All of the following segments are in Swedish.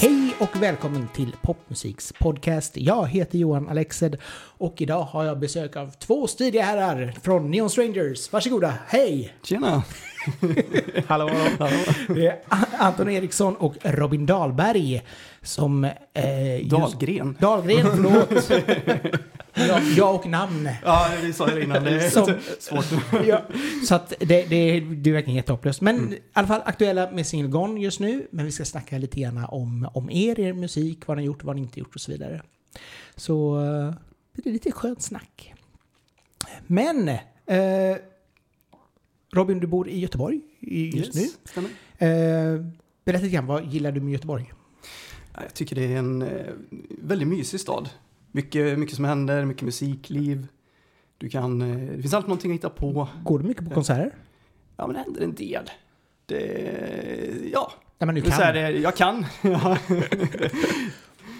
Hej och välkommen till Popmusiks podcast. Jag heter Johan Alexed och idag har jag besök av två stidiga herrar från Neon Strangers. Varsågoda, hej! Tjena! Hallå, hallå. Det är Anton Eriksson och Robin Dahlberg som... Eh, just- Dahlgren. Dahlgren, förlåt. jag, jag och namn. Ja, vi sa det innan. Det är Som- svårt. Ja, så att det, det, det är verkligen jättehopplöst. Men i alla fall aktuella med Single Gone just nu. Men vi ska snacka lite grann om, om er, er musik, vad ni har gjort, vad ni inte gjort och så vidare. Så eh, det är lite skönt snack. Men eh, Robin, du bor i Göteborg just Yes, nu. Eh, berätta lite grann, vad gillar du med Göteborg? Ja, Jag tycker det är en eh, väldigt mysig stad. Mycket, mycket som händer, mycket musikliv. Du kan, eh, det finns alltid någonting att hitta på. Går du mycket på konserter? Ja, men det händer en del. Det, ja, nu jag, vill kan. det, jag kan. Ja.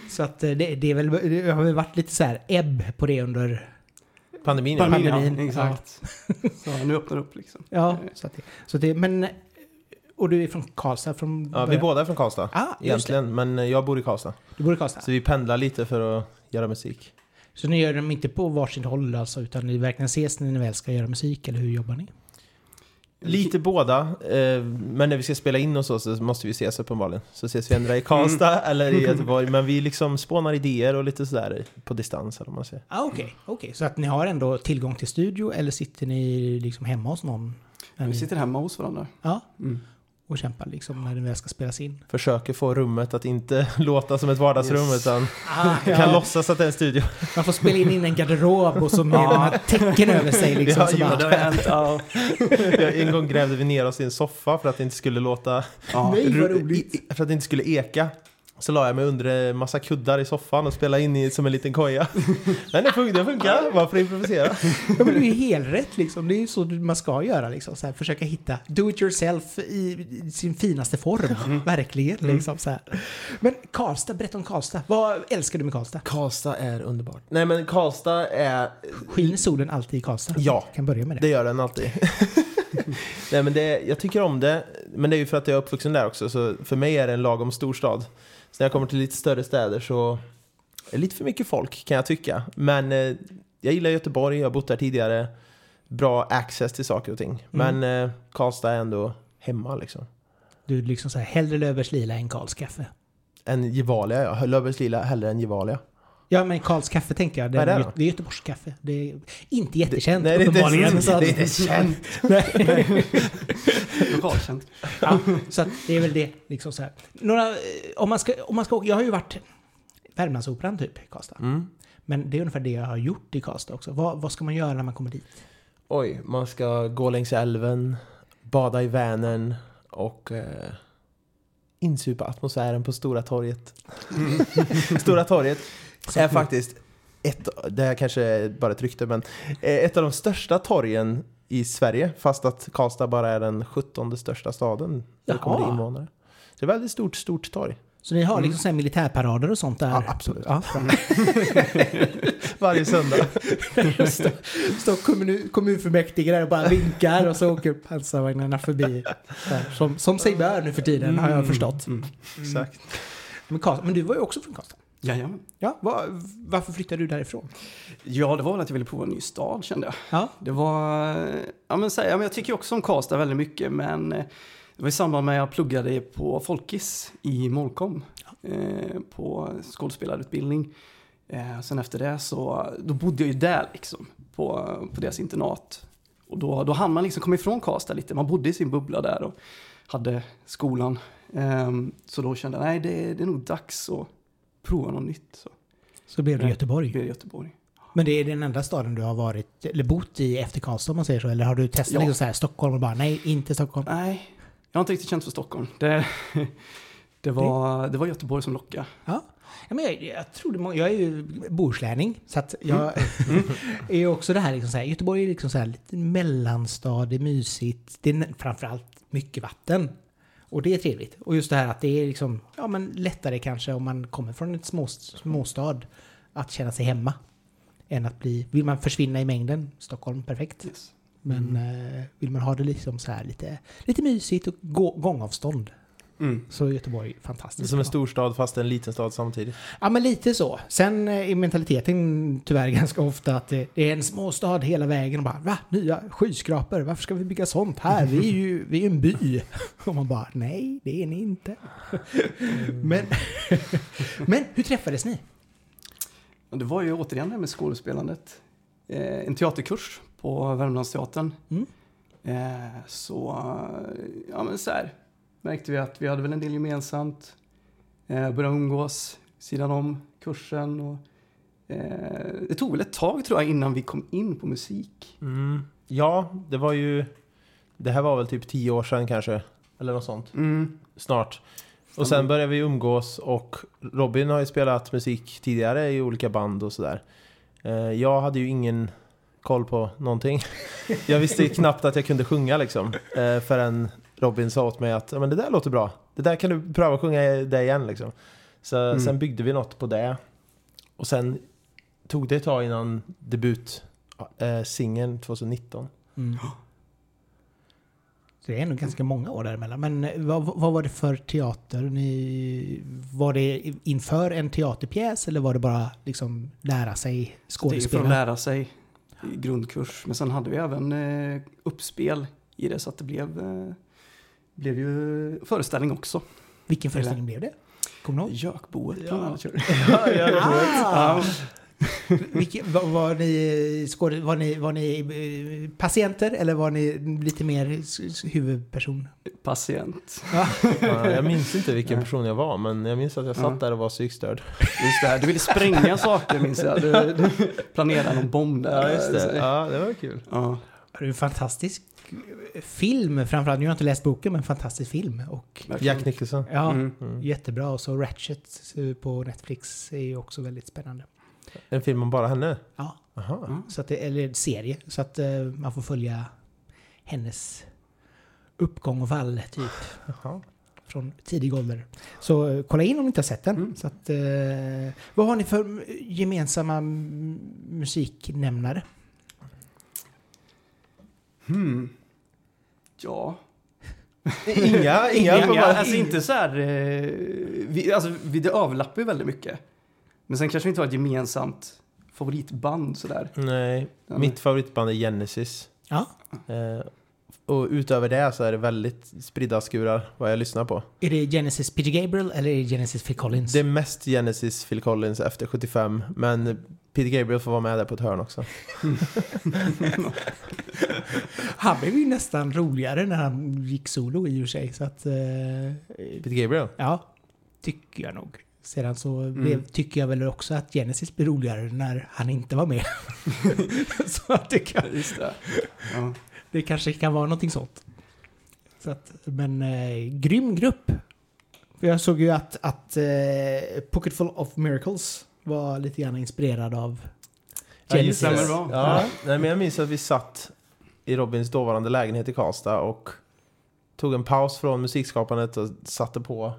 Så att eh, det, det, är väl, det har väl varit lite så här ebb på det under... Pandemin. Pandemin, pandemin, ja, exakt. Så nu öppnar det upp liksom. Ja, så att det, så att det, men... Och du är från Karlstad från Ja, vi båda är från Karlstad. Ah. Egentligen, men jag bor i Karlstad. Du bor i Karlstad. Så vi pendlar lite för att göra musik. Så ni gör dem inte på varsitt håll alltså, utan ni verkligen ses när ni väl ska göra musik, eller hur jobbar ni? Lite båda, eh, men när vi ska spela in och så, så måste vi ses uppenbarligen. Så ses vi ändå i Karlstad eller i Göteborg, men vi liksom spånar idéer och lite sådär på distans eller vad man säger. Ah, Okej, okej. Så att ni har ändå tillgång till studio, eller sitter ni liksom hemma hos någon? Vi sitter hemma hos varandra. Ja, Mm. Och kämpar liksom när det väl ska spelas in. Försöker få rummet att inte låta som ett vardagsrum Yes. utan Ah, kan låtsas att det är en studio. Man får spela in i en garderob och så med Ja. de här tecken över sig liksom. Ja, jo, det hänt. Ja. Ja, En gång grävde vi ner oss i en soffa för att det inte skulle låta Ja. Nej, vad roligt. För att det inte skulle eka. Så la jag mig under en massa kuddar i soffan och spelade in i som en liten koja. Men det funkar, det funkar. Varför improvisera? Ja, men det är ju helt rätt liksom. Det är ju så man ska göra liksom. Så här, försöka hitta do it yourself i, i sin finaste form. Verkligen liksom så här. Men Karlstad, berätta om Karlstad. Vad älskar du med Karlstad? Karlstad är underbart. Nej men Karlstad är... Skiner solen alltid i Karlstad? Ja. Kan börja med det. Det gör den alltid. Nej men det, jag tycker om det. Men det är ju för att jag är uppvuxen där också. Så för mig är det en lagom storstad. Så när jag kommer till lite större städer så är det lite för mycket folk kan jag tycka. Men eh, jag gillar Göteborg, jag har bott där tidigare. Bra access till saker och ting. Men eh, Karlstad är ändå hemma liksom. Du liksom så här, hellre Löfbergs Lila än Karls kaffe. En Gevalia, ja. Löfbergs Lila hellre än Gevalia. Ja, men Karls kaffe tänker jag. Det är det Gö- det är Göteborgs kaffe. Det är inte jättekänt Nej, det är inte- uppenbarligen. så att- det är inte känt. Nej. Lokalkänt. Ja, så att det är väl det. Liksom så här. Några, eh, om, man ska, om man ska åka, jag har ju varit Värmlandsoperan typ i Karlstad. Mm. Men det är ungefär det jag har gjort i Karlstad också. Vad, vad ska man göra när man kommer dit? Oj, man ska gå längs älven, bada i Vänern och eh, insupa atmosfären på Stora torget. Stora torget är faktiskt ett, det här kanske är bara ett rykte, men eh, ett av de största torgen i Sverige, fast att Karlstad bara är den 17 största staden när det kommer till invånare. Det är ett väldigt stort, stort torg. Så ni har liksom så här militärparader och sånt där? Ja, absolut. Ja. Varje söndag. Står står kommun, kommunfullmäktige där och bara vinkar och så åker pansarvagnarna förbi. Så här, som, som sig bör nu för tiden, har jag förstått. Mm. Exakt. Men, Karlstad, men du var ju också från Karlstad. Jajamän. Ja, var, varför flyttade du därifrån? Ja, det var väl att jag ville prova en ny stad kände jag. Ja, Det var, ja men, här, ja, men jag tycker också om Karlstad väldigt mycket men eh, det var i samband med att jag pluggade på Folkis i Molkom eh, på skådespelarutbildning. Eh, sen efter det så, då bodde jag ju där liksom på, på deras internat. Och då, då hann man liksom komma ifrån Karlstad lite, man bodde i sin bubbla där och hade skolan. Eh, så då kände jag, nej det, det är nog dags att prova något nytt. Så så blev det Ja. Göteborg. blev Göteborg. Men det är den enda staden du har varit, eller bott i efter Karlstad om man säger så? Eller har du testat Ja. liksom så här, Stockholm och bara nej, inte Stockholm? Nej, jag har inte riktigt känt för Stockholm. Det, det, var, det var Göteborg som lockade. Ja. Ja, men jag, jag tror jag är ju bohuslänning, så att jag är ju också det här liksom så här, Göteborg är liksom så här lite mellanstad, det är mysigt, det är framförallt mycket vatten. Och det är trevligt. Och just det här att det är liksom, ja men lättare kanske om man kommer från ett små, småstad att känna sig hemma. än att bli... Vill man försvinna i mängden, Stockholm, perfekt. Yes. Men eh, vill man ha det liksom så här lite, lite mysigt och gå, gångavstånd Mm. så är Göteborg Det är fantastiskt. som en storstad fast en liten stad samtidigt. Ja, men lite så. Sen eh, är mentaliteten tyvärr ganska ofta att det det är en småstad hela vägen och bara va? Nya skyskrapor? Varför ska vi bygga sånt här? Vi är ju, vi är en by. Och man bara nej, det är ni inte. Men, men hur träffades ni? Det var ju återigen det med skådespelandet. Eh, en teaterkurs på Värmlandsteatern. Mm. Eh, så, ja men så här, märkte vi att vi hade väl en del gemensamt. Eh, började umgås sidan om kursen och eh, det tog väl ett tag tror jag innan vi kom in på musik. Mm. Ja, det var ju... Det här var väl typ tio år sedan kanske. Eller något sånt. Mm. Snart. Och sen började vi umgås och Robin har ju spelat musik tidigare i olika band och sådär. Eh, Jag hade ju ingen koll på någonting. Jag visste knappt att jag kunde sjunga liksom. eh, Förrän Robin sa åt mig att "Ja, men det där låter bra. Det där kan du pröva att sjunga det igen liksom. Så Mm. sen byggde vi något på det. Och sen tog det ett tag innan debut eh, singeln 2019. Mm. Så det är ändå ganska många år däremellan. Men eh, vad, vad var det för teater? Ni, var det inför en teaterpjäs eller var det bara liksom lära sig Det är för att skådespela? lära sig i grundkurs. Men sen hade vi även eh, uppspel i det så att det blev, eh, blev ju föreställning också. Vilken föreställning blev det? Kommer du ihåg? Gökboet Ja. bland annat. Vilken, var, var, ni, skåd- var, ni, var ni eh, patienter eller var ni lite mer huvudperson? Patient. Ja. Ja, jag minns inte vilken person jag var, men jag minns att jag satt Ja. där och var psykstörd. Just det här, du ville spränga saker minns jag. Du, du planerade någon bomb där. Ja, just det. Ja, det var kul. Ja. Det är en fantastisk film framförallt. Nu har jag inte läst boken men fantastisk film. Och. Jack Nicholson. ja, Mm. Mm. jättebra. Och så Ratchet eh, på Netflix är ju också väldigt spännande. En film om bara henne? Ja, Aha. Mm. så att det, eller en serie. Så att eh, man får följa hennes uppgång och fall typ. Jaha. från tidig ålder. Så eh, kolla in om ni inte har sett den. Mm. Så att, vad har ni för gemensamma musiknämnare? Hmm. Ja. Inga, inga. Inga, alltså inte så här... Eh, vi, alltså, vi, det överlappar ju väldigt mycket. Men sen kanske vi inte har ett gemensamt favoritband sådär. Nej, Ja, mitt favoritband är Genesis. Ja. Eh, och utöver det så är det väldigt spridda skurar vad jag lyssnar på. Är det Genesis Peter Gabriel eller är det Genesis Phil Collins? Det är mest Genesis Phil Collins efter 75, men Peter Gabriel får vara med där på ett hörn också. Han blev ju nästan roligare när han gick solo i och för sig. Så att, eh, Peter Gabriel? ja, tycker jag nog. Sedan så Mm. blev, tycker jag väl också att Genesis blev roligare när han inte var med. så att det, kan, det. Ja. det kanske kan vara någonting sånt. Så att, men eh, grym grupp. Jag såg ju att, att eh, Pocketful of Miracles var lite grann inspirerad av Genesis. Stämmer bra. Ja, nej, men jag minns att vi satt i Robins dåvarande lägenhet i Karlstad och tog en paus från musikskapandet och satte på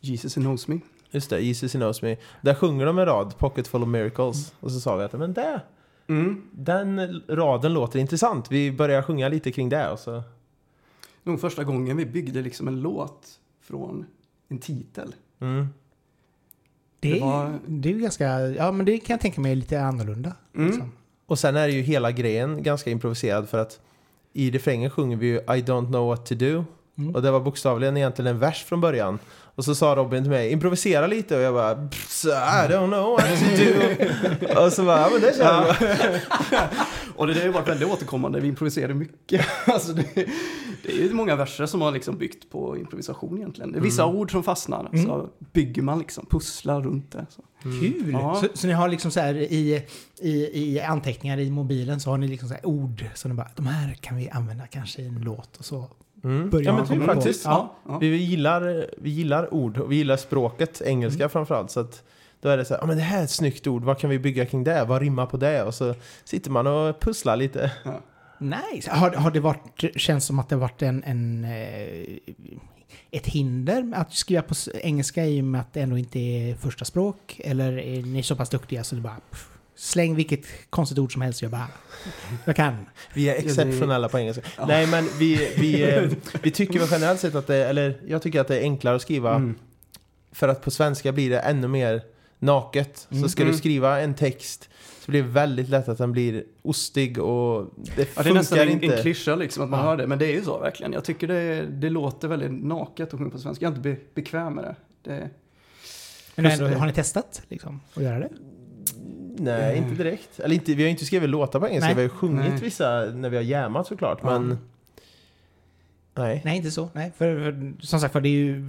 Jesus knows me. Just det, Jesus Knows Me. Där sjunger de en rad, Pocket Full of Miracles. Och så sa vi att men det, Mm. den raden låter intressant. Vi börjar sjunga lite kring det. Och så. Nog första gången vi byggde liksom en låt från en titel. Mm. Det, Det är- var- det är ju ganska, ja men det kan jag tänka mig är lite annorlunda. Mm. Liksom. Och sen är ju hela grejen ganska improviserad för att i refrängen sjunger vi ju I don't know what to do. Mm. Och det var bokstavligen egentligen en vers från början. Och så sa Robin till mig, improvisera lite och jag bara "Pss, I don't know what to do. och så bara, ja men det känns bra. Och det har ju varit väldigt återkommande, vi improviserar mycket. alltså det, det är ju många verser som har liksom byggt på improvisation egentligen. Det är vissa ord som fastnar, Mm. så bygger man liksom, pusslar runt det. Så. Kul! Ja. Så, så ni har liksom så här i, i, i anteckningar i mobilen så har ni liksom så här ord som ni bara, de här kan vi använda kanske i en låt och så. Mm. Börjar Ja men typ faktiskt. Ja. Ja. Vi gillar, vi gillar ord och vi gillar språket, engelska framförallt. Så att då är det så här, ja men det här är ett snyggt ord, vad kan vi bygga kring det? Vad rimmar på det? Och så sitter man och pusslar lite. Nice! Har, har det varit, känns som att det har varit en, en eh, ett hinder att skriva på engelska i och med att det ändå inte är första språk? Eller är ni så pass duktiga så det bara pff, Släng vilket konstigt ord som helst, jag bara... Jag kan. Vi är exceptionella på engelska. Nej, men vi, vi, eh, vi tycker väl generellt sett att det, eller jag tycker att det är enklare att skriva Mm. för att på svenska blir det ännu mer naket. Så Mm. ska Mm. du skriva en text så blir det väldigt lätt att den blir ostig och det Ja, det är funkar nästan en, inte. en klyscha liksom att man Ja. hör det, men det är ju så verkligen. Jag tycker det, det låter väldigt naket att sjunga på svenska. Jag är inte be, bekväm med det. det Men ändå, har ni testat liksom, att göra det? Nej, Mm. inte direkt. Eller inte, vi har inte skrivit låtar på engelska, Nej. vi har ju sjungit Nej. vissa när vi har jammat såklart, Ja. men... Nej. Nej, inte så. Nej, för, för som sagt för det är ju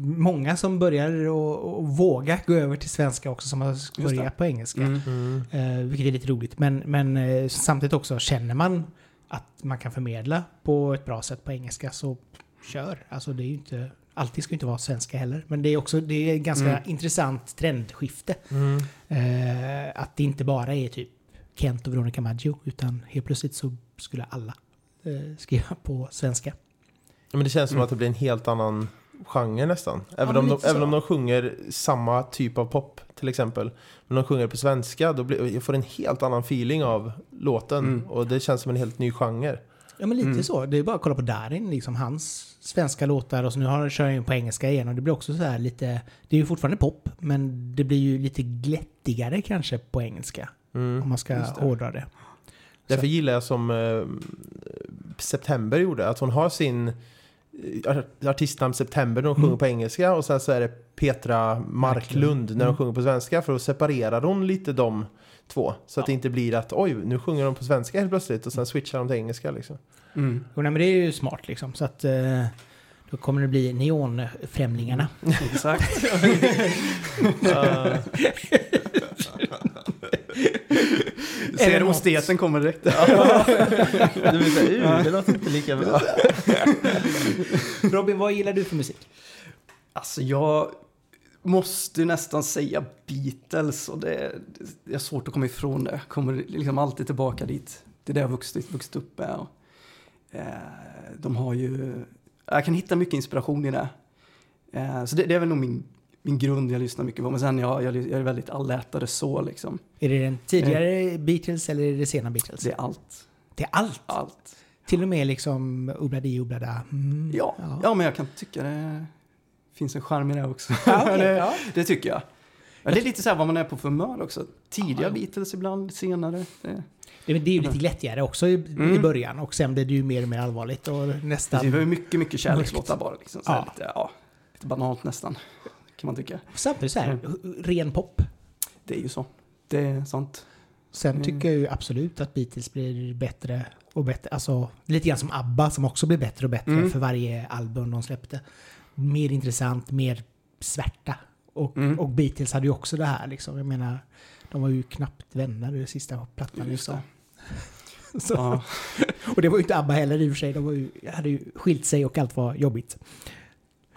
många som börjar och, och våga gå över till svenska också som har börjat på engelska. mm. Mm. Eh, vilket är lite roligt. Men, men eh, samtidigt också, känner man att man kan förmedla på ett bra sätt på engelska så kör. Alltså det är ju inte... Alltid ska inte vara svenska heller. Men det är också det är ett ganska Mm. intressant trendskifte. Mm. Eh, att det inte bara är typ Kent och Veronica Maggio. Utan helt plötsligt så skulle alla eh, skriva på svenska. Ja, Men det känns som Mm. att det blir en helt annan genre nästan. Även, men om, de, så. även om de sjunger samma typ av pop till exempel. Men de sjunger på svenska, då blir, jag får en helt annan feeling av låten. Mm. Och det känns som en helt ny genre. Ja men lite Mm. så. Det är bara att kolla på Darin, liksom hans svenska låtar och så nu har kör han ju på engelska igen och det blir också så här lite... Det är ju fortfarande pop men det blir ju lite glättigare kanske på engelska. Mm. Om man ska det. hårdra det. Därför gillar jag som eh, September gjorde, att hon har sin eh, artistnamn September när hon Mm. sjunger på engelska och sen så är det Petra Marklund när hon Mm. sjunger på svenska för då separerar hon lite de två. Så att det inte blir att oj, nu sjunger de på svenska helt plötsligt och sen switchar de till engelska liksom. Mm. Jo, nej, men det är ju smart liksom. Så att eh, då kommer det bli neonfrämlingarna. Exakt. Uh, Ser något? osteten kommer direkt. det blir så här, "Uh, det låter inte lika bra. Robin, vad gillar du för musik? Alltså jag måste nästan säga Beatles och det, det är svårt att komma ifrån det. Kommer liksom alltid tillbaka dit. Det är det jag vuxit, vuxit upp med. Och, eh, de har ju, jag kan hitta mycket inspiration i det. Eh, så det, det är väl nog min, min grund jag lyssnar mycket på. Men sen jag, jag, jag är väldigt allätare så liksom. Är det den tidigare Beatles eller är det sena Beatles? Det är allt. Det är allt. Allt. Till och med liksom Obladi Oblada. Mm. Ja, ja. men jag kan tycka det finns en charm i det också. Ja, okej, det, ja. det tycker jag. Ja, det är lite så här vad man är på för humör också. Tidiga Ja. Beatles ibland, senare. Det, Det, det är ju lite glättigare också i, i Mm. början och sen blir det ju mer och mer allvarligt och det var ju nästan... mycket, mycket kärlekslåtar bara. Liksom, så Ja. lite, ja, lite banalt nästan, kan man tycka. Samtidigt så här, Mm. ren pop. Det är ju så. Det är sant. Sen Mm. tycker jag ju absolut att Beatles blir bättre och bättre. Alltså lite grann som ABBA som också blir bättre och bättre Mm. för varje album de släppte. Mer intressant, mer svärta. Och, Mm. och Beatles hade ju också det här liksom. Jag menar, de var ju knappt vänner i sista plattan. Just Liksom. det. Så, Ja. Och det var ju inte ABBA heller i och för sig. De ju, hade ju skilt sig och allt var jobbigt.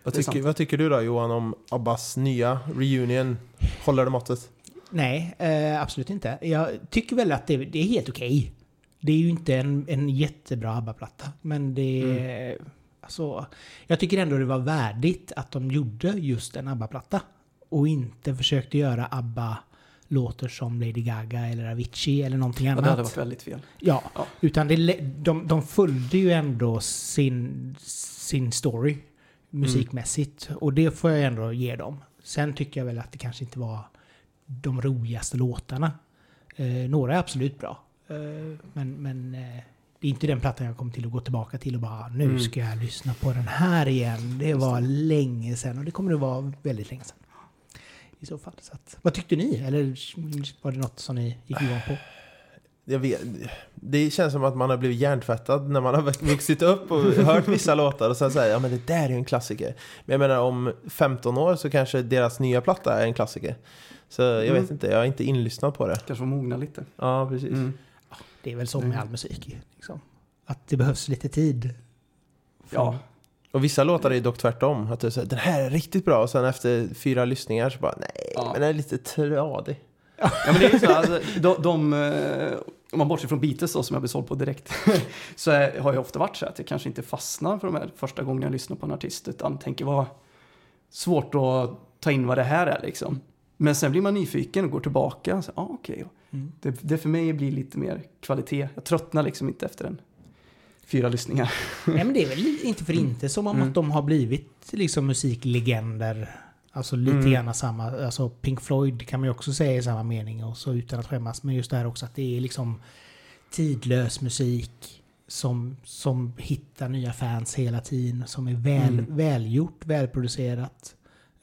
Vad, tycker, vad tycker du då Johan om Abbas nya reunion? Håller det måttet? Nej, eh, absolut inte. Jag tycker väl att det, det är helt okej. Det är ju inte en, en jättebra ABBA-platta. Men det är... Alltså, jag tycker ändå det var värdigt att de gjorde just en ABBA-platta. Och inte försökte göra ABBA-låtar som Lady Gaga eller Avicii eller någonting Ja, annat. det hade varit väldigt fel. Ja, Ja. utan det, de, de följde ju ändå sin, sin story musikmässigt. Och det får jag ändå ge dem. Sen tycker jag väl att det kanske inte var de roligaste låtarna. Eh, några är absolut bra. Eh, men men eh, det är inte den plattan jag kommer till att gå tillbaka till och bara nu Mm. ska jag lyssna på den här igen. Det var länge sedan och det kommer det vara väldigt länge sedan. I så fall. Så att, vad tyckte ni? Eller var det något som ni gick igång på? Jag vet, det känns som att man har blivit hjärntvättad när man har vuxit upp och hört vissa låtar och sen säger ja men det där är ju en klassiker. Men jag menar om 15 år så kanske deras nya platta är en klassiker. Så jag Mm. vet inte, jag är inte inlyssnad på det. Kanske får mogna lite. Ja, precis. Mm. Det är väl så med Mm. all musik. Liksom. Att det behövs lite tid. Ja, Och vissa låtar är dock tvärtom. Att du säger den här är riktigt bra och sen efter fyra lyssningar så bara nej, Ja. men den är lite tradig. Ja men det är ju så, alltså, de, de, eh, om man bortser från Beatles då, som jag blev såld på direkt, så är, har jag ofta varit så att jag kanske inte fastnar för de här första gången jag lyssnar på en artist, utan tänker vad svårt att ta in vad det här är liksom. Men sen blir man nyfiken och går tillbaka och säger, ah, okej, Mm. Det, det för mig blir lite mer kvalitet. Jag tröttnar liksom inte efter en fyra lyssningar. Nej, men det är väl inte för inte som om Mm. att de har blivit liksom musiklegender. Alltså lite Mm. grann samma, alltså Pink Floyd kan man ju också säga i samma mening och så utan att skämmas. Men just det här också att det är liksom tidlös musik som, som hittar nya fans hela tiden. Som är väl, Mm. välgjort, välproducerat.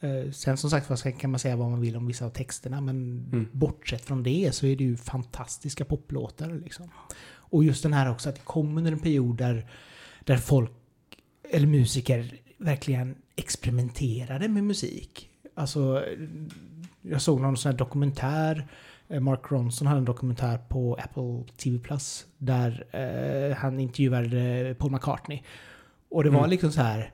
Eh, sen som sagt kan man säga vad man vill om vissa av texterna men Mm. bortsett från det så är det ju fantastiska poplåtar liksom. Och just den här också att det kom under en period där, där folk, eller musiker, verkligen experimenterade med musik. Alltså, jag såg någon sån här dokumentär, eh, Mark Ronson hade en dokumentär på Apple TV Plus där eh, han intervjuade Paul McCartney. Och det var Mm. liksom så här,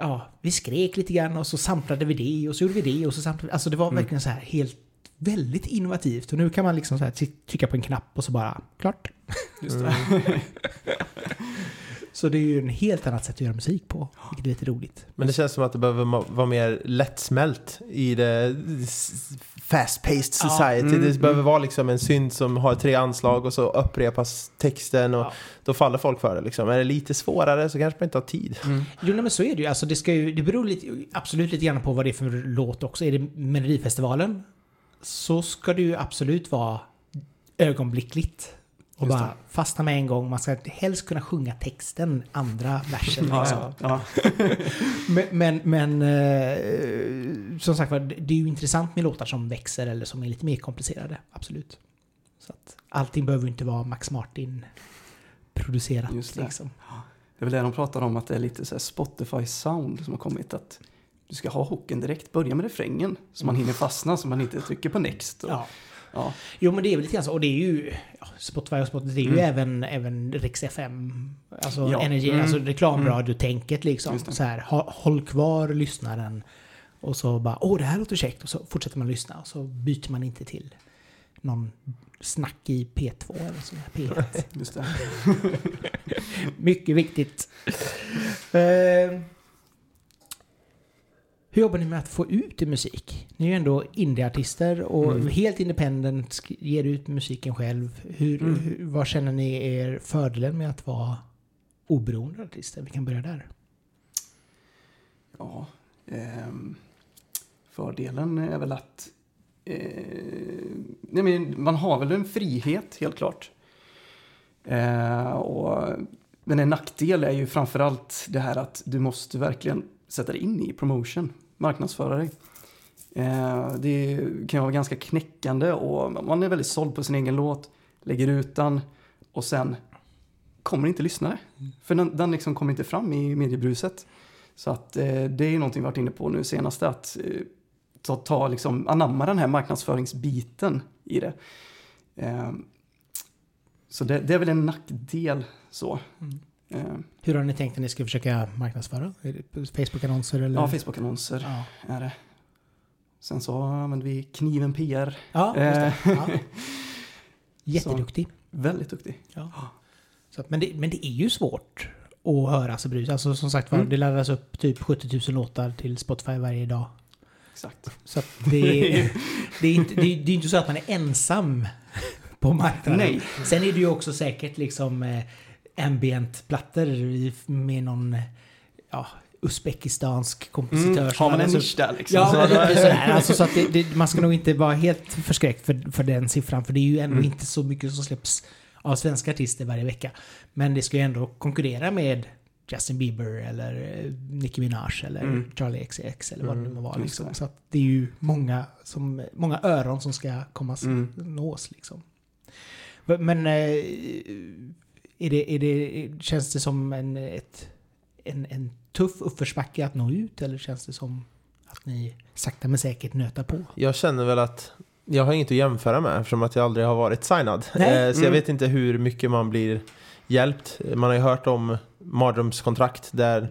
ja, vi skrek lite grann och så samplade vi det och så gjorde vi det och så samplade vi. Alltså det var Mm. verkligen så här helt, väldigt innovativt. Och nu kan man liksom så här trycka på en knapp och så bara, klart. Just Mm. Så det är ju en helt annat sätt att göra musik på, vilket är lite roligt. Men det känns som att det behöver vara mer lättsmält i det fast-paced Ja. society. Mm, det mm. behöver vara liksom en synt som har tre anslag och så upprepas texten och Ja. då faller folk för det. Liksom. Är det lite svårare så kanske man inte har tid. Mm. Jo, nej, men så är det ju. Alltså, det, ska ju det beror lite, absolut lite grann på vad det är för låt också. Är det Melodifestivalen så ska det ju absolut vara ögonblickligt. Och Just bara det. fastna med en gång. Man ska helst kunna sjunga texten, andra versen. Ja, liksom. ja, ja. Men, men, men eh, som sagt var, det är ju intressant med låtar som växer eller som är lite mer komplicerade. Absolut. Så att allting behöver inte vara Max Martin producerat. Just det. Liksom. Det är väl det de pratar om, att det är lite så Spotify-sound som har kommit. Att du ska ha hooken direkt, börja med refrängen. Så man hinner fastna, så man inte trycker på next. Och, Ja. Jo men det är väl lite grann så. Och det är ju... Ja, Spotify och Spotify, det är ju Mm. även, även Rix FM. Alltså, Ja. energy, Mm. alltså reklamradiotänket liksom. Just det. Så här, håll kvar lyssnaren. Och så bara, åh det här låter käckt. Och så fortsätter man lyssna. Och så byter man inte till någon snack i P2 eller så, P1. Just det. Mycket viktigt. Eh, hur jobbar ni med att få ut i musik? Ni är ju ändå indieartister och Mm. helt independent, ger ut musiken själv. Hur, Mm. hur, vad känner ni är fördelen med att vara oberoende artister? Vi kan börja där. Ja, ehm, fördelen är väl att eh, men man har väl en frihet helt klart. Eh, och, men en nackdel är ju framförallt det här att du måste verkligen sätta dig in i promotion, marknadsföra dig. Eh, det kan vara ganska knäckande och man är väldigt såld på sin egen låt, lägger ut den och sen kommer inte lyssnare. För den, den liksom kommer inte fram i mediebruset. Så att eh, det är ju någonting vi varit inne på nu senast att eh, ta, ta liksom, anamma den här marknadsföringsbiten i det. Så det, det är väl en nackdel så. Mm. Eh, Hur har ni tänkt att ni ska försöka marknadsföra? Facebook-annonser eller? ja, Facebook-annonser Ja, är det. Sen så använder vi Kniven PR. ja just det. Eh, Ja. Jätteduktig. Väldigt duktig. Ja. Så, men, det, men det är ju svårt att höra sig brus. Alltså som sagt var, Mm. det laddas upp typ 70 000 låtar till Spotify varje dag. Exakt. Så det, är, det, är inte, det, är, det är inte så att man är ensam på marknaden. Nej. Sen är det ju också säkert liksom eh, ambient-plattor med någon ja, uzbekistansk kompositör. Mm. Har man en alltså- nisch där liksom. Ja, så, men sådär. Alltså, så att det, det, man ska nog inte vara helt förskräckt för, för den siffran. För det är ju ändå Mm. inte så mycket som släpps av svenska artister varje vecka. Men det ska ju ändå konkurrera med Justin Bieber eller eh, Nicki Minaj eller Mm. Charlie XCX eller vad det nu må vara. Liksom. Så att det är ju många, som, många öron som ska komma Mm. nås. Liksom. Men eh, är det, är det, känns det som en, ett, en, en tuff uppförsbacke att nå ut eller känns det som att ni sakta men säkert nötar på? Jag känner väl att jag har inget att jämföra med eftersom att jag aldrig har varit signad. Nej. Eh, Så jag Mm. vet inte hur mycket man blir hjälpt. Man har ju hört om mardrömskontrakt där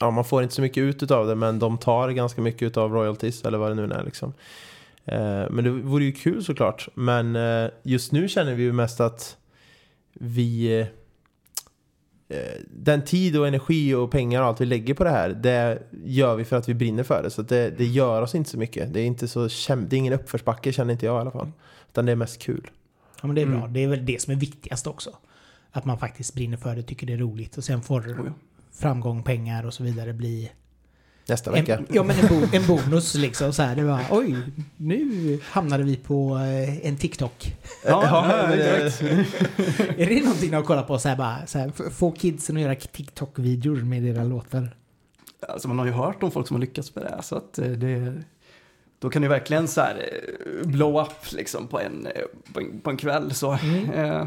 ja, man får inte så mycket ut av det men de tar ganska mycket av royalties eller vad det nu är liksom. Eh, Men det vore ju kul såklart. Men eh, just nu känner vi ju mest att vi eh, den tid och energi och pengar och allt vi lägger på det här, det gör vi för att vi brinner för det. Så det, det gör oss inte så mycket. Det är inte så det är ingen uppförsbacke känner inte jag i alla fall. Utan det är mest kul. Ja, men det är bra. Mm. Det är väl det som är viktigast också. Att man faktiskt brinner för det, tycker det är roligt och sen får Oh, ja. framgång, pengar och så vidare bli Nästa vecka. en, ja, men en, bo, en bonus liksom. Så här, det var, oj, nu hamnade vi på eh, en TikTok. Ja, men, exakt. Är det någonting ni har kollat på? Så här, bara, så här, få kidsen att göra TikTok-videor med era låtar. Alltså man har ju hört om folk som har lyckats med det. Så att eh, det, då kan det verkligen så här eh, blow up liksom på en, på en, på en kväll. Så Mm.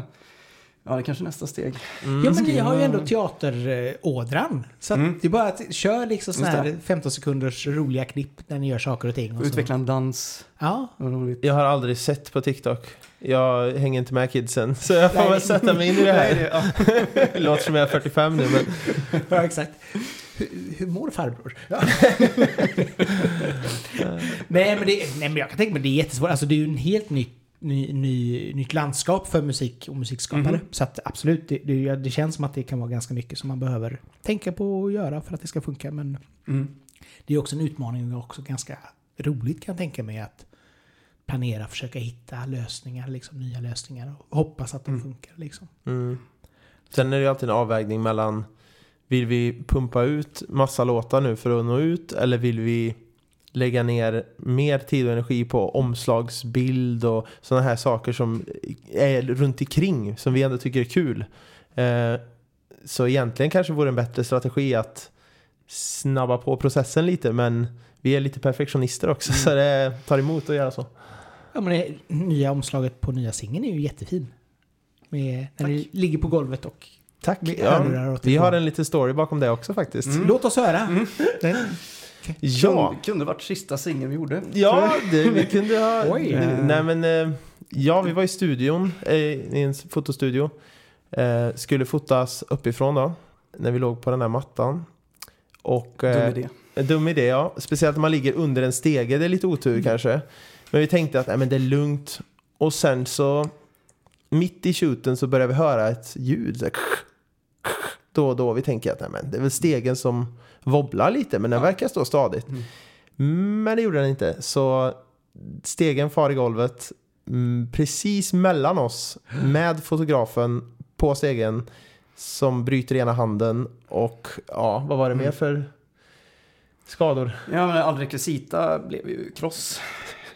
Ja, det är kanske nästa steg. Mm. Ja, men ni har ju ändå teaterådran. Så att Mm. det är bara att kör liksom Just här det. 15 sekunders roliga klipp när ni gör saker och ting. Och så. Utveckla en dans. Ja. Jag har aldrig sett på TikTok. Jag hänger inte med kidsen, så jag får Nej. väl sätta mig in i det Nej, här. det, ja. Låter som jag är 45 nu, men ja exakt. Hur, hur mår farbror? Nej, men det, nej, men jag kan tänka mig att det är jättesvårt. Alltså, det är ju en helt ny, ny, ny, nytt landskap för musik och musikskapare. Mhm. Så att absolut, det, det, det känns som att det kan vara ganska mycket som man behöver tänka på och göra för att det ska funka. Men Mm. det är också en utmaning och också ganska roligt kan jag tänka mig att planera, försöka hitta lösningar, liksom nya lösningar och hoppas att de Mm. funkar. Liksom. Mm. Sen är det ju alltid en avvägning mellan Vill vi pumpa ut massa låtar nu för att nå ut eller vill vi lägga ner mer tid och energi på omslagsbild och sådana här saker som är runt omkring som vi ändå tycker är kul. Eh, så egentligen kanske vore en bättre strategi att snabba på processen lite men vi är lite perfektionister också så det tar emot att göra så. Ja, men det nya omslaget på nya singeln är ju jättefin. Med, när ni ligger på golvet och Tack! med Ja, åt vi har en liten story bakom det också faktiskt. Mm. Låt oss höra. Mm. Ja! Kunde, kunde varit sista singeln vi gjorde. Ja, det, vi kunde ha... Oj. Nej men, eh, ja vi var i studion, eh, i en fotostudio. Eh, skulle fotas uppifrån då, när vi låg på den här mattan. Och, Dum eh, idé. en dum idé ja, speciellt när man ligger under en stege, det är lite otur kanske. Men vi tänkte att nej, men det är lugnt. Och sen så, mitt i shooten så börjar vi höra ett ljud. Så här, då och då. Vi tänker att nej, men det är väl stegen som wobblar lite, men den Ja. verkar stå stadigt. Mm. Men det gjorde den inte. Så stegen far i golvet mm, precis mellan oss med fotografen på stegen som bryter ena handen och ja, vad var det mer Mm. för skador? Ja, men all rekvisita blev ju kross.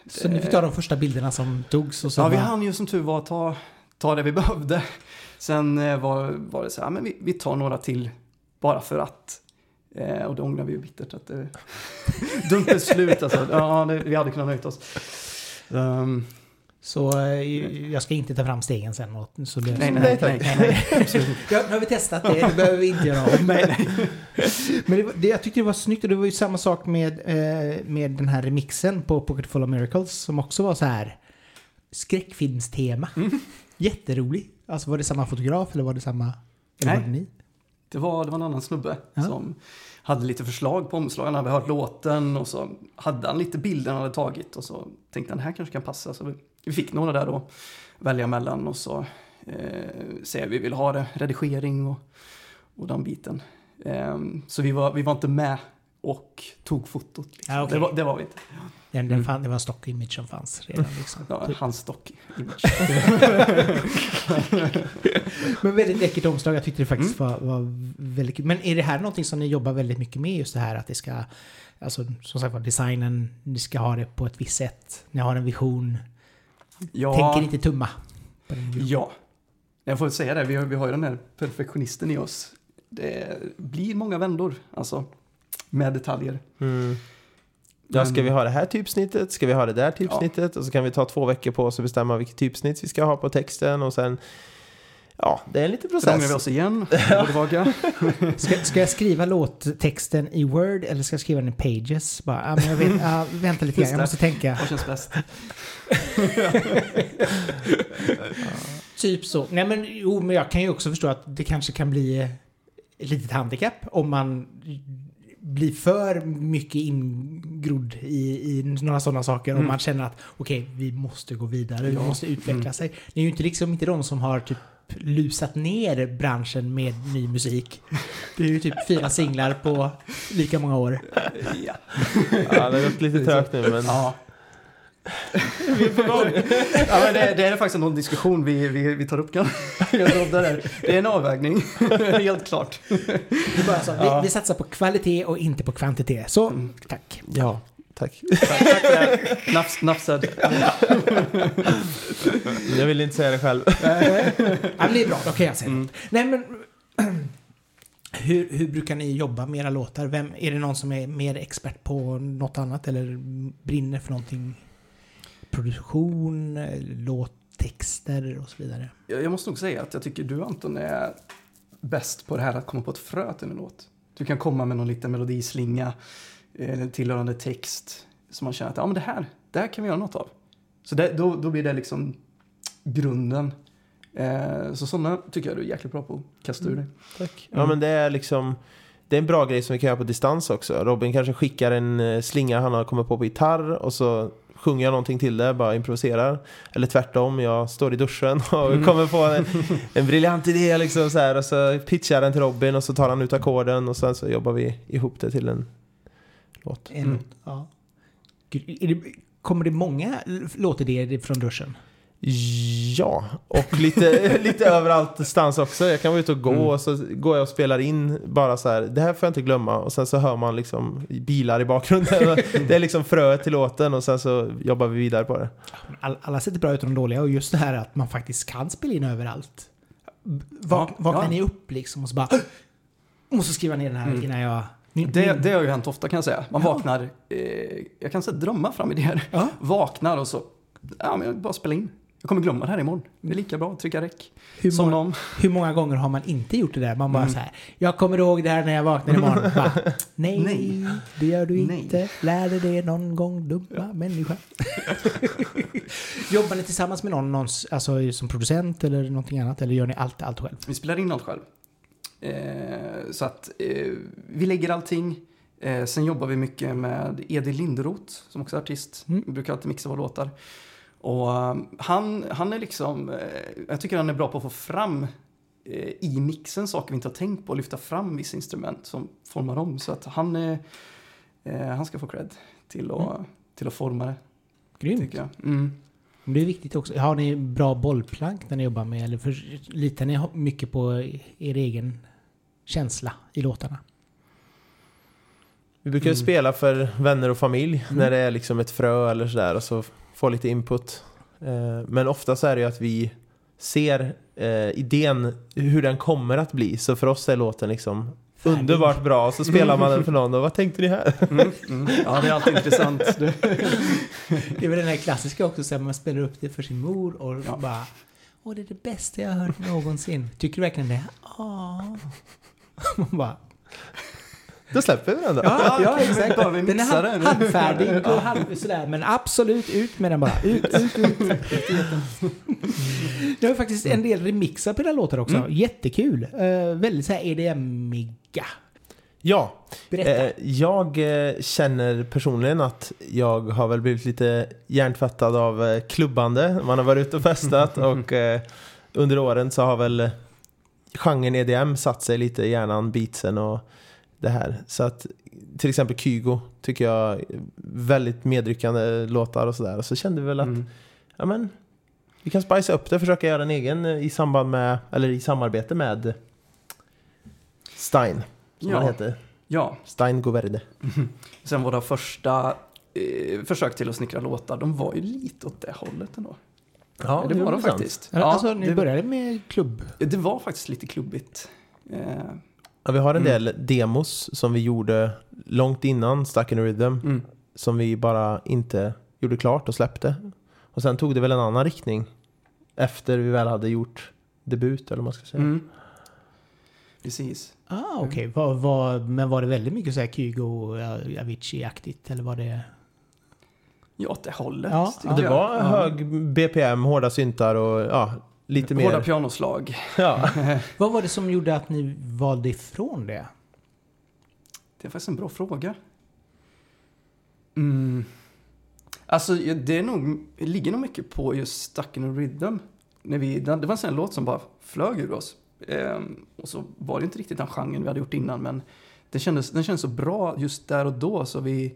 så ni fick ta de första bilderna som togs och så Ja, vi hann ju som tur var ta, ta det vi behövde. Sen eh, var, var det så här, men vi, vi tar några till bara för att. Eh, och det ångrar vi ju bittert att det... dumt beslut alltså. Ja, det, vi hade kunnat nöjt oss. Ehm, Så eh, jag ska inte ta fram stegen sen. Och, så det, nej, nej, Nej, nej. nej, nej. Ja, nu har vi testat det, det behöver vi inte göra om. Men, men det, var- det, jag tyckte det var snyggt och det var ju samma sak med, eh, med den här remixen på Pocket Full of Miracles som också var så här skräckfilmstema. Mm. Jätterolig. Alltså var det samma fotograf eller var det samma... Eller Nej. var det ni? Det var, det var en annan snubbe Ja. som hade lite förslag på omslagen. Han hade hört låten och så hade han lite bilder han hade tagit och så tänkte han här kanske kan passa. Så vi, fick några där då välja mellan och så eh, hur vi vill ha det, redigering och, och den biten. Ehm, så vi var, vi var inte med och tog fotot. Liksom. Ja, okej. det, var, det var vi inte. Den, Mm. den fan, det var en stock image som fanns redan. Liksom. Ja, Typ. hans stock image. Men väldigt läckert omslag. Jag tyckte det faktiskt Mm. var, var väldigt kul. Men är det här någonting som ni jobbar väldigt mycket med? Just det här att det ska... Alltså som sagt var, designen, ni ska ha det på ett visst sätt. Ni har en vision. Ja, Tänker inte tumma den. Ja, jag får säga det. Vi har, vi har ju den här perfektionisten i oss. Det blir många vändor, alltså, med detaljer. Mm. Ja, ska vi ha det här typsnittet? Ska vi ha det där typsnittet? Och så kan vi ta två veckor på oss och bestämma vilket typsnitt vi ska ha på texten och sen... Ja, det är en liten Så ångrar vi process. oss igen. Ska, ska jag skriva låttexten i Word eller ska jag skriva den i Pages? Bara, ah, men jag vet, ah, vänta lite grann, jag måste tänka. Vad känns bäst? Typ så. Nej men jo, men jag kan ju också förstå att det kanske kan bli ett litet handikapp om man blir för mycket ingrodd i, i några sådana saker och Mm. man känner att okej, vi måste gå vidare, vi Ja. måste utveckla Mm. sig. Det är ju inte liksom inte de som har typ lusat ner branschen med ny musik. Det är ju typ fyra singlar på lika många år. Ja. Ja, det har gått lite trögt nu men... ja. Vi är på gång. Ja, men det, det är faktiskt någon diskussion vi, vi, vi tar upp. Det är en avvägning, helt klart. Så, Ja. vi, vi satsar på kvalitet och inte på kvantitet. Så, Mm. tack. Ja, tack. Tack, tack för det. Nafs, nafsad. Jag vill inte säga det själv. Ja, men det är bra, då kan jag säga Mm. Nej, men... Hur, hur brukar ni jobba med era låtar? Vem, är det någon som är mer expert på något annat eller brinner för någonting? Produktion, låttexter och så vidare. Jag, jag måste nog säga att jag tycker du Anton är bäst på det här att komma på ett frö till en låt. Du kan komma med någon liten melodislinga, eh, tillhörande text som man känner att ja, men det, här, det här kan vi göra något av. Så det, då, då blir det liksom grunden. Eh, så sådana tycker jag du är jäkligt bra på att kasta ur dig. Tack. Ja, men det är liksom... Det är en bra grej som vi kan göra på distans också. Robin kanske skickar en eh, slinga han har kommit på på gitarr och så sjunger jag någonting till det, bara improviserar. Eller tvärtom, jag står i duschen och kommer på en, en briljant idé liksom så här, och så pitchar den till Robin och så tar han ut ackorden och sen så jobbar vi ihop det till en låt. En Mm. ja. Kommer det många låtidéer från duschen? Ja, och lite, lite överallt stans också. Jag kan vara ute och gå Mm. och så går jag och spelar in bara så här. Det här får jag inte glömma. Och sen så hör man liksom bilar i bakgrunden. det är liksom fröet till låten och sen så jobbar vi vidare på det. All, alla sätter bra ut och de dåliga och just det här att man faktiskt kan spela in överallt. Vak, Ja, vaknar ja. ni upp liksom och så bara måste skriva ner den här Mm. innan jag... Det, det har ju hänt ofta kan jag säga. Man Ja. vaknar, eh, jag kan säga drömma fram idéer. ja. Vaknar och så, ja men jag bara spela in. Jag kommer glömma det här imorgon. Det är lika bra att trycka räck. hur, Som många, hur många gånger har man inte gjort det där? Man bara Mm. så här, jag kommer ihåg det här när jag vaknar imorgon. Bara, nej, Nej. det gör du Nej. inte. Lär dig det någon gång, dumma människa. Jobbar ni tillsammans med någon, någon alltså, som producent eller någonting annat? Eller gör ni allt, allt själv? Vi spelar in allt själv. Eh, så att eh, vi lägger allting. Eh, sen jobbar vi mycket med Edil Linderoth som också är artist. Mm. Vi brukar alltid mixa våra låtar. Och eh, han, han är liksom, eh, jag tycker han är bra på att få fram eh, i mixen saker vi inte har tänkt på och lyfta fram vissa instrument som formar om. Så att han, är, eh, han ska få cred till att, till att forma det, Grymt. tycker jag. Mm. Men Det är viktigt också. Har ni bra bollplank när ni jobbar med? Eller för, litar ni mycket på er egen känsla i låtarna? Vi brukar ju Mm. spela för vänner och familj Mm. när det är liksom ett frö eller sådär och så få lite input. Eh, Men ofta så är det ju att vi ser eh, idén, hur den kommer att bli. Så för oss är låten liksom Färdig. underbart bra. Och så spelar man den för någon och vad tänkte ni här? Mm. Mm. Ja, det är alltid intressant. Det- Det är väl den här klassiska också, så här, man spelar upp det för sin mor och Ja. bara Åh, det är det bästa jag har hört någonsin. Tycker du verkligen det? Ja. Man bara, Då släpper vi den då. ja, ja exakt. Vi Den är den? halvfärdig och halv sådär. Men absolut, ut med den bara. Ut, ut, ut. Det har faktiskt en del remixar på den låtar också. Mm. Jättekul. Uh, väldigt såhär EDM-iga. Ja, Berätta. eh, jag eh, känner personligen att jag har väl blivit lite hjärntvättad av klubbande. Man har varit ute och festat och eh, under åren så har väl genren EDM satt sig lite i hjärnan, beatsen och det här. Så att till exempel Kygo tycker jag är väldigt medryckande låtar och sådär. Och så kände vi väl att Mm. ja, men, vi kan spicea upp det, försöka göra en egen i samband med, eller i samarbete med Stein, som Ja. han heter. Ja, Stein Goverde. sen våra första eh, försök till att snickra låtar, de var ju lite åt det hållet ändå. Ja, det var de faktiskt. alltså, ni det, började med klubb. det var faktiskt lite klubbigt. Eh, Ja, vi har en Mm. del demos som vi gjorde långt innan Stuck in a Rhythm. mm. Som vi bara inte gjorde klart och släppte. Och sen tog det väl en annan riktning. Efter vi väl hade gjort debut eller vad man ska säga. Mm. Precis. Ah, okej. Var, men var det väldigt mycket så här Kygo, ja, Avicii-aktigt? Eller var det... Ja, åt det hållet. Ja, Det var Ja. hög BPM, hårda syntar och ja, lite mer. Hårda pianoslag. Ja. Vad var det som gjorde att ni valde ifrån det? Det är faktiskt en bra fråga. Mm. Alltså, det är nog, det ligger nog mycket på just Stuck in a Rhythm. När vi, det var en sån låt som bara flög ur oss. Ehm, och så var det inte riktigt den genren vi hade gjort innan, men det kändes, den kändes så bra just där och då, så vi,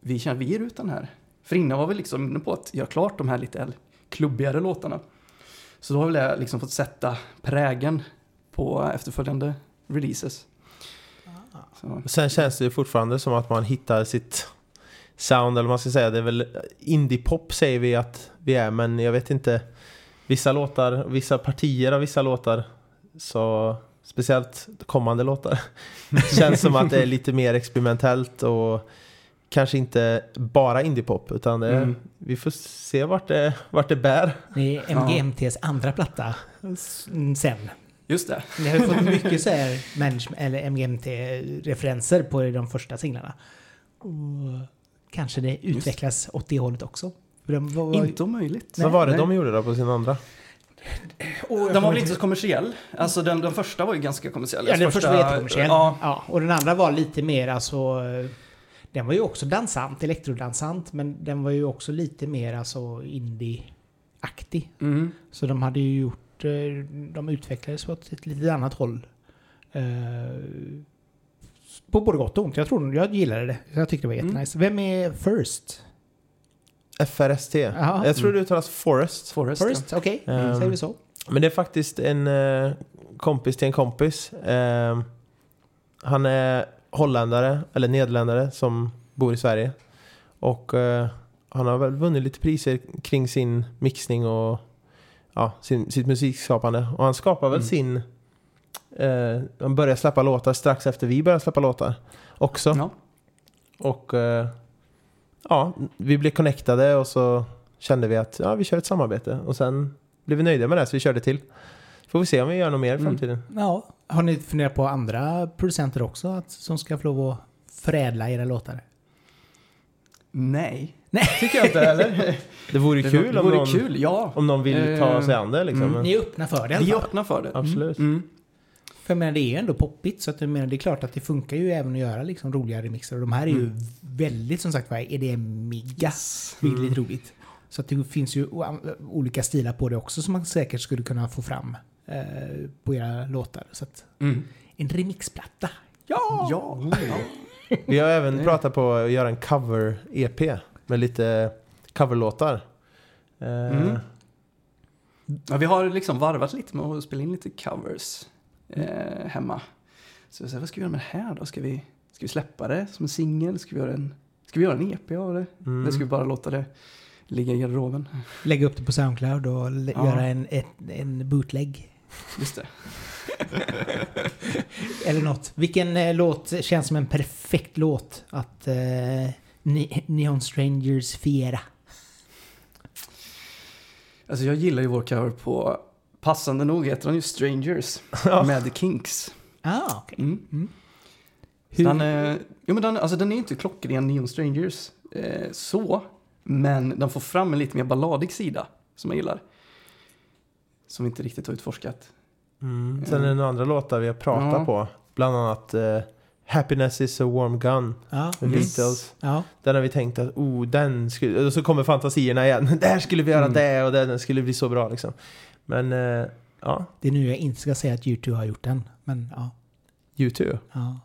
vi kände vi ger ut den här. För innan var vi liksom inne på att göra klart de här lite klubbigare låtarna. Så då har väl jag liksom fått sätta prägen på efterföljande releases. Så. Sen känns det ju fortfarande som att man hittar sitt sound, eller vad man ska säga. Det är väl indie-pop säger vi att vi är, men jag vet inte. Vissa låtar, vissa partier av vissa låtar, så speciellt kommande låtar, känns som att det är lite mer experimentellt och kanske inte bara indie-pop, utan det, Mm. vi får se vart det, vart det bär. Det är MGMTs andra platta sen. Just det. Ni har ju fått mycket så här management, eller MGMT-referenser på de första singlarna. Och kanske det utvecklas åt det hållet också. Var, Inte omöjligt. Vad var det Nej. de gjorde då på sin andra? Jag Den var väl inte- så kommersiell? Alltså den, den första var ju ganska kommersiell. Ja, den första var jättekommersiell. Ja, Ja, och den andra var lite mer alltså... Den var ju också dansant, elektrodansant, men den var ju också lite mer alltså indie-aktig. mm. Så de hade ju gjort... eh, De utvecklades åt ett lite annat håll. Eh, På både gott och ont. Jag tror jag gillade det. Jag tyckte det var Mm. jättenice. Vem är First? FRST. Jaha. Jag tror det uttalas Forest. Forrest. ja. First, okej. Ehm, Säger vi så. Men det är faktiskt en eh, kompis till en kompis. Eh, han är holländare, eller nederländare, som bor i Sverige. Och eh, han har väl vunnit lite priser kring sin mixning och ja, sin, sitt musikskapande. Och han skapar väl Mm. sin... Eh, han började släppa låtar strax efter vi började släppa låtar också. Ja. Och eh, ja, vi blev connectade och så kände vi att ja, vi kör ett samarbete. Och sen blev vi nöjda med det så vi körde till. Får vi se om vi gör något mer i Mm. framtiden. Ja. Har ni funderat på andra producenter också att, som ska få lov att förädla era låtar? Nej. Nej. Tycker jag inte, eller? Det vore Det kul, det om, vore någon, kul, ja. om någon vill ta Eh, sig an det. Liksom. mm. Ni är öppna för det i alla Vi är öppna för det. Absolut. Mm. För jag menar, det är ju ändå poppigt så att jag menar, det är klart att det funkar ju även att göra liksom roliga remixer. Och de här är ju Mm. väldigt som sagt var EDM-miga. Yes. Vilket är Mm. roligt. Så att det finns ju olika stilar på det också som man säkert skulle kunna få fram eh, på era låtar. Så att Mm. en remixplatta. Ja! Ja. Vi har även pratat på att göra en cover-EP med lite coverlåtar. Eh, Mm. ja. Vi har liksom varvat lite med att spela in lite covers eh, hemma. Så jag säger, vad ska vi göra med det här då? Ska vi, ska vi släppa det som en singel? Ska vi göra en, ska vi göra en EP av det? mm. Eller ska vi bara låta det ligga i garderoben? Lägga upp det på Soundcloud och Ja. göra en, ett, en bootleg. Just det. Eller något. Vilken eh, låt känns som en perfekt låt att eh, Ni- Neon Strangers fiera? Alltså jag gillar ju vår cover på, passande nog heter den ju Strangers med The Kinks. Ah, okej. Mm. Mm. Så Den, är, jo, men den, alltså den är inte klockren Neon Strangers eh, så, men den får fram en lite mer balladig sida som jag gillar. Som vi inte riktigt har utforskat. Mm. Sen är det några andra låtar vi har pratat Ja. på. Bland annat eh, Happiness is a warm gun Ja. med Yes. Beatles. ja. Den har vi tänkt att oh, den skulle... Och så kommer fantasierna igen. Där skulle vi göra Mm. det och det, den skulle bli så bra liksom. Men eh, ja, Det är nu jag inte ska säga att YouTube har gjort den. Men ja. YouTube. ja.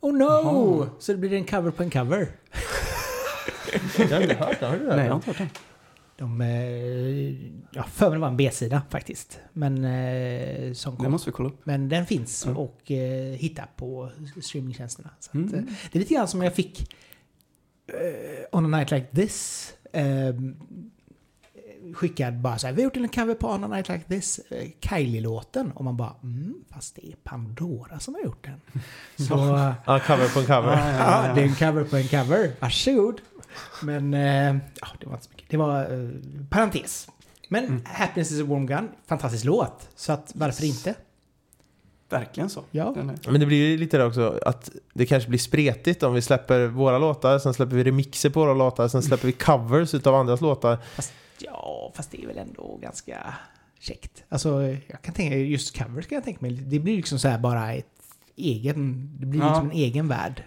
Oh no! Jaha. Så det blir en cover på en cover. Jag har inte hört den. Har du Nej, jag har det? inte hört den. De... Eh, ja, för mig det var en B-sida faktiskt. Men eh, som kom. måste vi kolla upp. Men den finns Ja. och eh, hitta på streamingtjänsterna. Så att, Mm. det är lite grann som jag fick eh, On a night like this. Eh, skickad bara så här, vi har gjort en cover på On a night like this, eh, Kylie-låten. Och man bara, mm, fast det är Pandora som har gjort den. Så Ja, cover på en cover. Ja, ja, ja, ja. det är en cover på en cover. Varsågod. Men eh, ja, det var inte så mycket. Det var eh, parentes. Men Mm. Happiness is a warm gun, fantastisk låt. Så att varför inte? Verkligen så. Ja. Men det blir lite det också att det kanske blir spretigt om vi släpper våra låtar, sen släpper vi remixer på våra låtar, sen släpper vi covers utav andras låtar. Ja, fast det är väl ändå ganska käckt. Alltså, jag kan tänka just covers kan jag tänka mig. Det blir liksom så här bara ett egen... Det blir Ja. liksom en egen värld.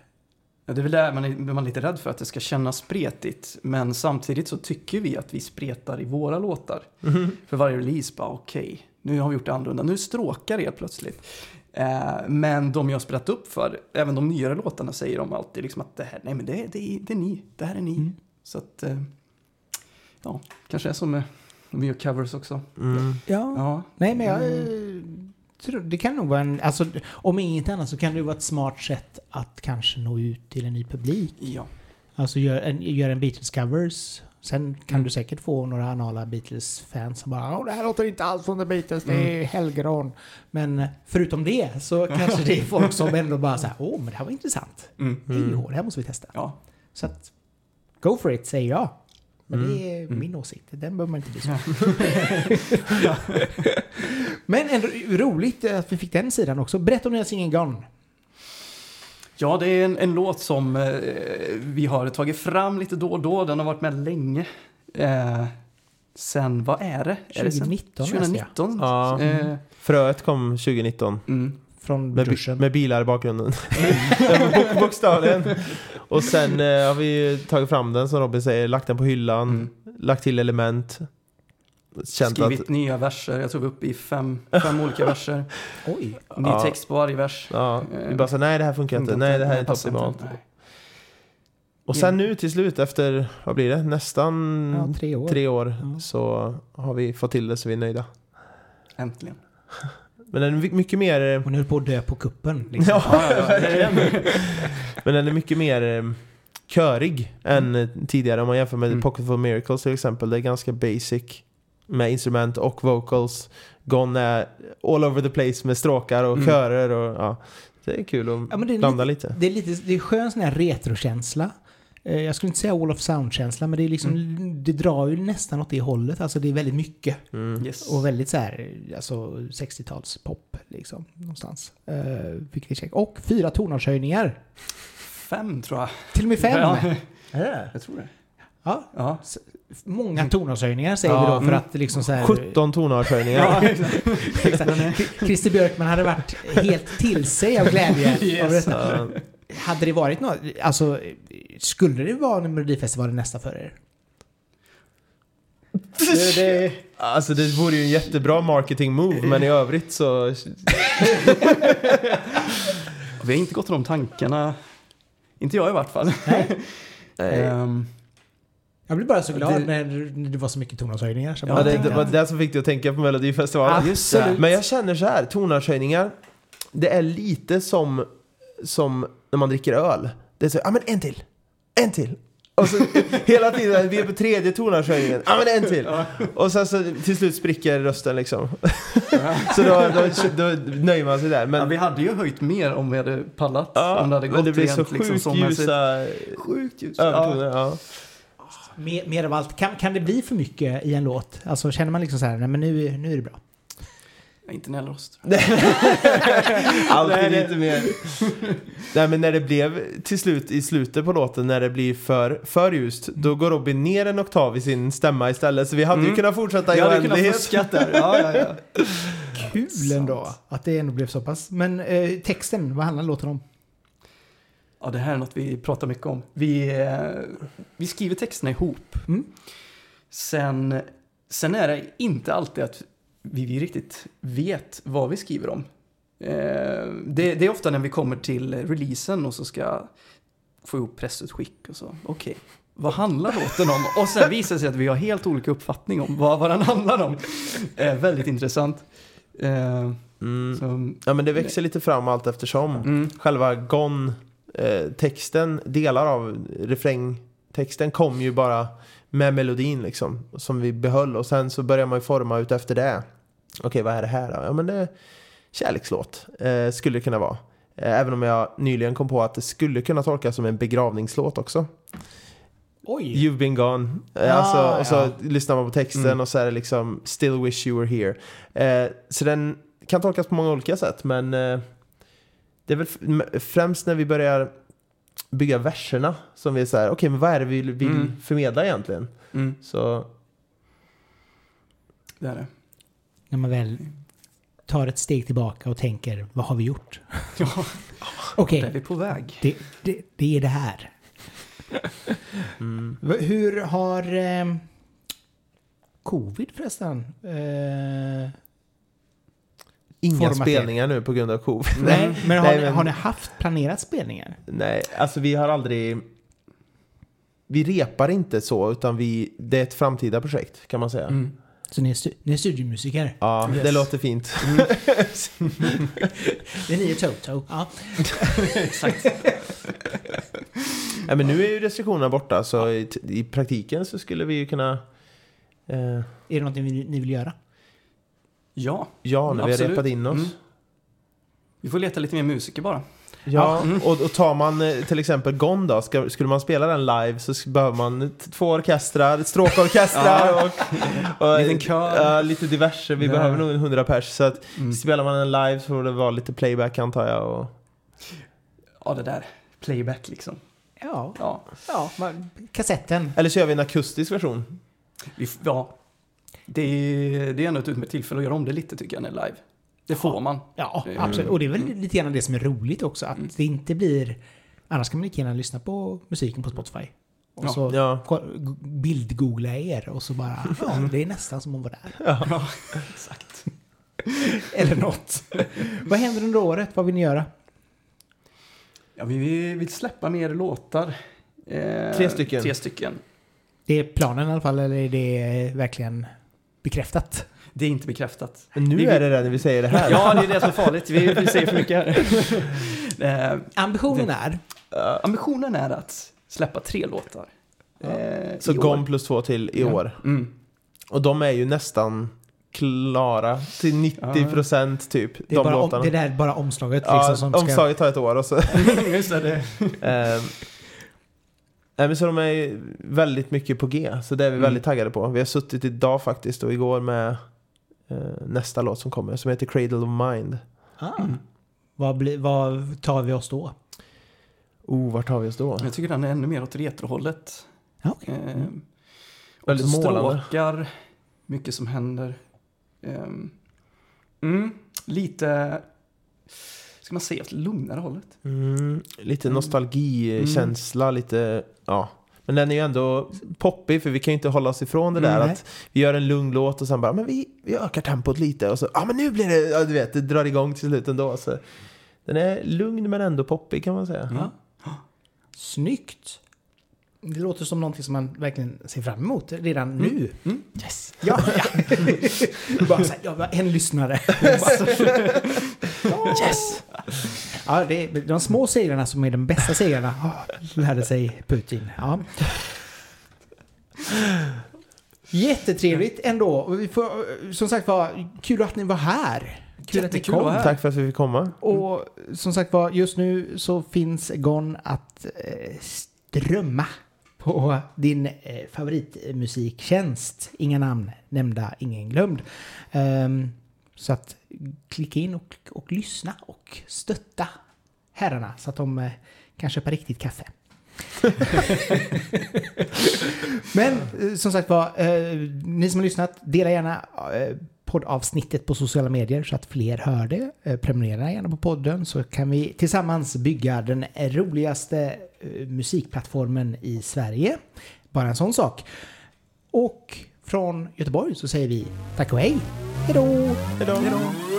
Ja, det är väl där man är, man är lite rädd för att det ska kännas spretigt. Men samtidigt så tycker vi att vi spretar i våra låtar. För varje release bara okej, nu har vi gjort det annorlunda. Nu stråkar det helt plötsligt. Eh, men de jag har spelat upp för, även de nyare låtarna säger de alltid liksom att det här, nej men det, det, är- det är ni, det här är ni. Mm. Så att, eh, ja, kanske är så med, med gör covers också. Mm. Ja. Ja, Nej, men jag eh, tror det kan nog vara en... Alltså, om inget annat så kan det vara ett smart sätt att kanske nå ut till en ny publik. ja. Alltså gör en, gör en Beatles-covers. Sen kan Mm. du säkert få några anala Beatles-fans som bara Åh, det här låter inte alls som The Beatles, det är Mm. Men förutom det så kanske det är folk som ändå bara säger Åh, men det här var intressant. Mm. Hej och hå, det här måste vi testa. ja. Så att, go for it, säger jag. Men Mm. det är Mm. min åsikt, den behöver man inte om. Ja. Men ändå roligt att vi fick den sidan också. Berätta om den här singeln Gone. Ja, det är en, en låt som eh, vi har tagit fram lite då och då. Den har varit med länge. Eh, sen, vad är det? Är det sen 2019 läste jag. 2019? Ja. Eh, Fröet kom 2019. mm. Från Med, bi- med bilar i bakgrunden. Bok- Bokstavligen. Och sen eh, har vi tagit fram den som Robin säger, lagt den på hyllan, Mm. lagt till element. Känt Skrivit att, nya verser. Jag tror vi är uppe i fem, fem olika verser. Oj. Ny Ja. text på varje vers. ja, vi Eh, bara så, nej det här funkar inte, nej det här är inte optimalt. Och sen nu till slut efter, vad blir det, nästan Ja, tre år. tre år Ja. så har vi fått till det så vi är nöjda. Äntligen. Men den är my- mycket mer... eh, Hon höll på att dö på kuppen. Liksom. Ja, Ja, men den är mycket mer eh, körig än eh, tidigare om man jämför med Mm. Pocket of Miracles till exempel. Det är ganska basic med instrument och vocals. Gone är all over the place med stråkar och Mm. körer och ja. Det är kul att Ja, men det är blanda lite. Det är lite det är skön sån här retrokänsla. Eh, Jag skulle inte säga Wall of Sound-känsla, men det är liksom, det drar ju nästan åt det hållet. Alltså det är väldigt mycket. Mm. Yes. Och väldigt så här, alltså 60-tals pop liksom, någonstans. Uh, fick vi checka. Och fyra tonartshöjningar. Fem tror jag. Till och med fem. Ja, Är det? jag tror det. Ja, Ja. Många tonartshöjningar säger Ja, vi då för mm. att liksom så här... 17 tonartshöjningar. Ja, exakt. Exakt. Christer Björkman hade varit helt till sig av glädje av Yes. detta. Hade det varit något, alltså skulle det vara en Melodifestivalen nästa för er? Det, det, Alltså det vore ju en jättebra marketing move men i övrigt så... Vi har inte gått de tankarna. Inte jag i vart fall. nej. Nej. Jag blir bara så glad Det- när det var så mycket tonartshöjningar. Så Ja, det, det var det som fick dig att tänka på Melodifestivalen. Absolut. Men jag känner så här, tonartshöjningar, det är lite som, som när man dricker öl. Det är så, ja men en till, en till. Och så hela tiden, vi är på tredje tonartshöjningen, ja men en till. Och sen så till slut spricker rösten liksom. så då, då, då nöjer man sig där. ja, Men, vi hade ju höjt mer om vi hade pallat. ja, om det hade gått men det blir så rent, liksom, sjukt sångmässigt. ljusa Sjukt ljus. övertoner. Ja. Ja. Mer, mer av allt. Kan, kan det bli för mycket i en låt? Alltså känner man liksom så här, nej men nu, nu är det bra. Inte en röst. Alltid Nej, det- lite mer. Nej men när det blev till slut i slutet på låten när det blir för, för ljust då går Robin ner en oktav i sin stämma istället så vi hade ju Mm. kunnat fortsätta i Jag hade kunnat oändlighet. fuskat där. Ja, ja, ja. Kul ändå att det ändå blev så pass. Men eh, texten, vad handlar låten om? Ja, det här är något vi pratar mycket om. Vi, eh, vi skriver texterna ihop. Mm. Sen, sen är det inte alltid att vi, vi riktigt vet vad vi skriver om. Eh, det, det är ofta när vi kommer till releasen och så ska få ihop pressutskick och så. Okej, vad handlar låten om? Och sen visar det sig att vi har helt olika uppfattning om vad, vad den handlar om. Eh, väldigt intressant. Eh, Mm. så, Ja men det växer lite fram allt eftersom. mm, Själva Gone eh, texten, delar av refrängtexten kom ju bara med melodin liksom. Som vi behöll och sen så börjar man ju forma ut efter det. Okej vad är det här då? Ja men det är kärlekslåt. Eh, skulle det kunna vara. Eh, även om jag nyligen kom på att det skulle kunna tolkas som en begravningslåt också. Oj! You've been gone. Eh, Ah, alltså, och så ja. lyssnar man på texten Mm. och så är det liksom Still wish you were here. Eh, så den kan tolkas på många olika sätt men det är väl främst när vi börjar bygga verserna som vi är så här, okej men vad är det vi vill Mm. förmedla egentligen? mm, Så det är det. När man väl tar ett steg tillbaka och tänker, vad har vi gjort? Ja, Okej, där är vi på väg. det, det, det är det här. mm. Hur har eh, covid förresten? Eh, inga Format er. spelningar nu på grund av covid. nej, men har, Nej, ni, men- har ni haft planerat spelningar? Nej, alltså vi har aldrig vi repar inte så, utan vi, det är ett framtida projekt kan man säga. Mm. Så ni är, stu- ni är studiomusiker? Ja, Yes. det låter fint. Det är ni och Toto? Ja. Exakt. Ja, men nu är ju restriktionerna borta, så i, i praktiken så skulle vi ju kunna... Eh, Är det någonting ni ni vill göra? Ja, ja, när vi har Absolut. repat in oss. Mm. vi får leta lite mer musiker bara. Ja, Mm. och, och tar man eh, till exempel Gone då, ska, skulle man spela den live så sk- behöver man t- två orkestrar, stråkorkestrar Ja. och, och Liten kör. ja, lite diverse. Vi Ja. behöver nog en 100 pers. Så att Mm. spelar man den live så får det vara lite playback antar jag. Och, Ja, det där. Playback liksom. Ja, Ja, ja man- kassetten. eller så gör vi en akustisk version. vi, f- ja. Det, är, det är ändå ett utmärkt tillfälle att göra om det lite tycker jag, när live. Det får man. Ja, Mm. absolut. Och det är väl lite grann det som är roligt också. Att Mm. det inte blir... Annars kan man lika gärna lyssna på musiken på Spotify. Och Ja. så Ja. bildgoogla er och så bara... Ja, det är nästan som att vara där. Ja, exakt. Eller något. Vad händer under året? Vad vill ni göra? Ja, vi vill, vill släppa mer låtar. Eh, Tre stycken. Tre stycken. Det är planen i alla fall, eller är det verkligen bekräftat? Det är inte bekräftat. Men nu Vi- är det det när vi säger det här. Ja, det är det som är farligt. Vi, vi säger för mycket här. eh, Ambitionen är... eh, ambitionen är att släppa tre låtar. Eh, Så. GOM plus två till i Ja. år. Mm. Och de är ju nästan klara till 90% typ. Det är, de bara låtarna. det är bara omslaget ja, liksom, som ska... omslaget tar ett år och så... Just det, det. Nej, men så de är väldigt mycket på G, så det är vi Mm. väldigt taggade på. Vi har suttit idag faktiskt och igår med eh, nästa låt som kommer, som heter Cradle of Mind. Ah. Vad, blir, vad tar vi oss då? Oh, vart har vi oss då? Jag tycker den är ännu mer åt retrohållet. Ja, okej. Eh, Väldigt också målande. Stråkar, mycket som händer. Ehm, mm, lite, ska man säga, åt lugnare hållet. Mm, lite Mm. nostalgikänsla, lite... Ja. Men den är ju ändå poppig, för vi kan ju inte hålla oss ifrån det där Mm, nej. att vi gör en lugn låt och sen bara, men vi, vi ökar tempot lite och så, ja men nu blir det, ja, du vet, det drar igång till slut ändå. Så. Den är lugn men ändå poppig kan man säga. Ja. Snyggt! Det låter som någonting som man verkligen ser fram emot redan nu. Mm. Yes! Ja, ja. bara så här, jag var en lyssnare. yes! Ja, det är de små segrarna som är de bästa segrarna, oh, lärde sig Putin. Ja. Jättetrevligt ändå. Vi får, som sagt var, kul att ni var här. Kul att ni att kom. här. Tack för att vi fick komma. Och som sagt var, just nu så finns Gon att eh, strömma på din eh, favoritmusiktjänst. Inga namn nämnda, ingen glömd. Ehm, så att klicka in och, och lyssna och stötta herrarna så att de eh, kan köpa riktigt kaffe. Men eh, som sagt var, eh, ni som har lyssnat, dela gärna eh, poddavsnittet på sociala medier så att fler hör det. Eh, prenumerera gärna på podden så kan vi tillsammans bygga den roligaste musikplattformen i Sverige. Bara en sån sak. Och från Göteborg så säger vi tack och hej. Hej då! Hej då!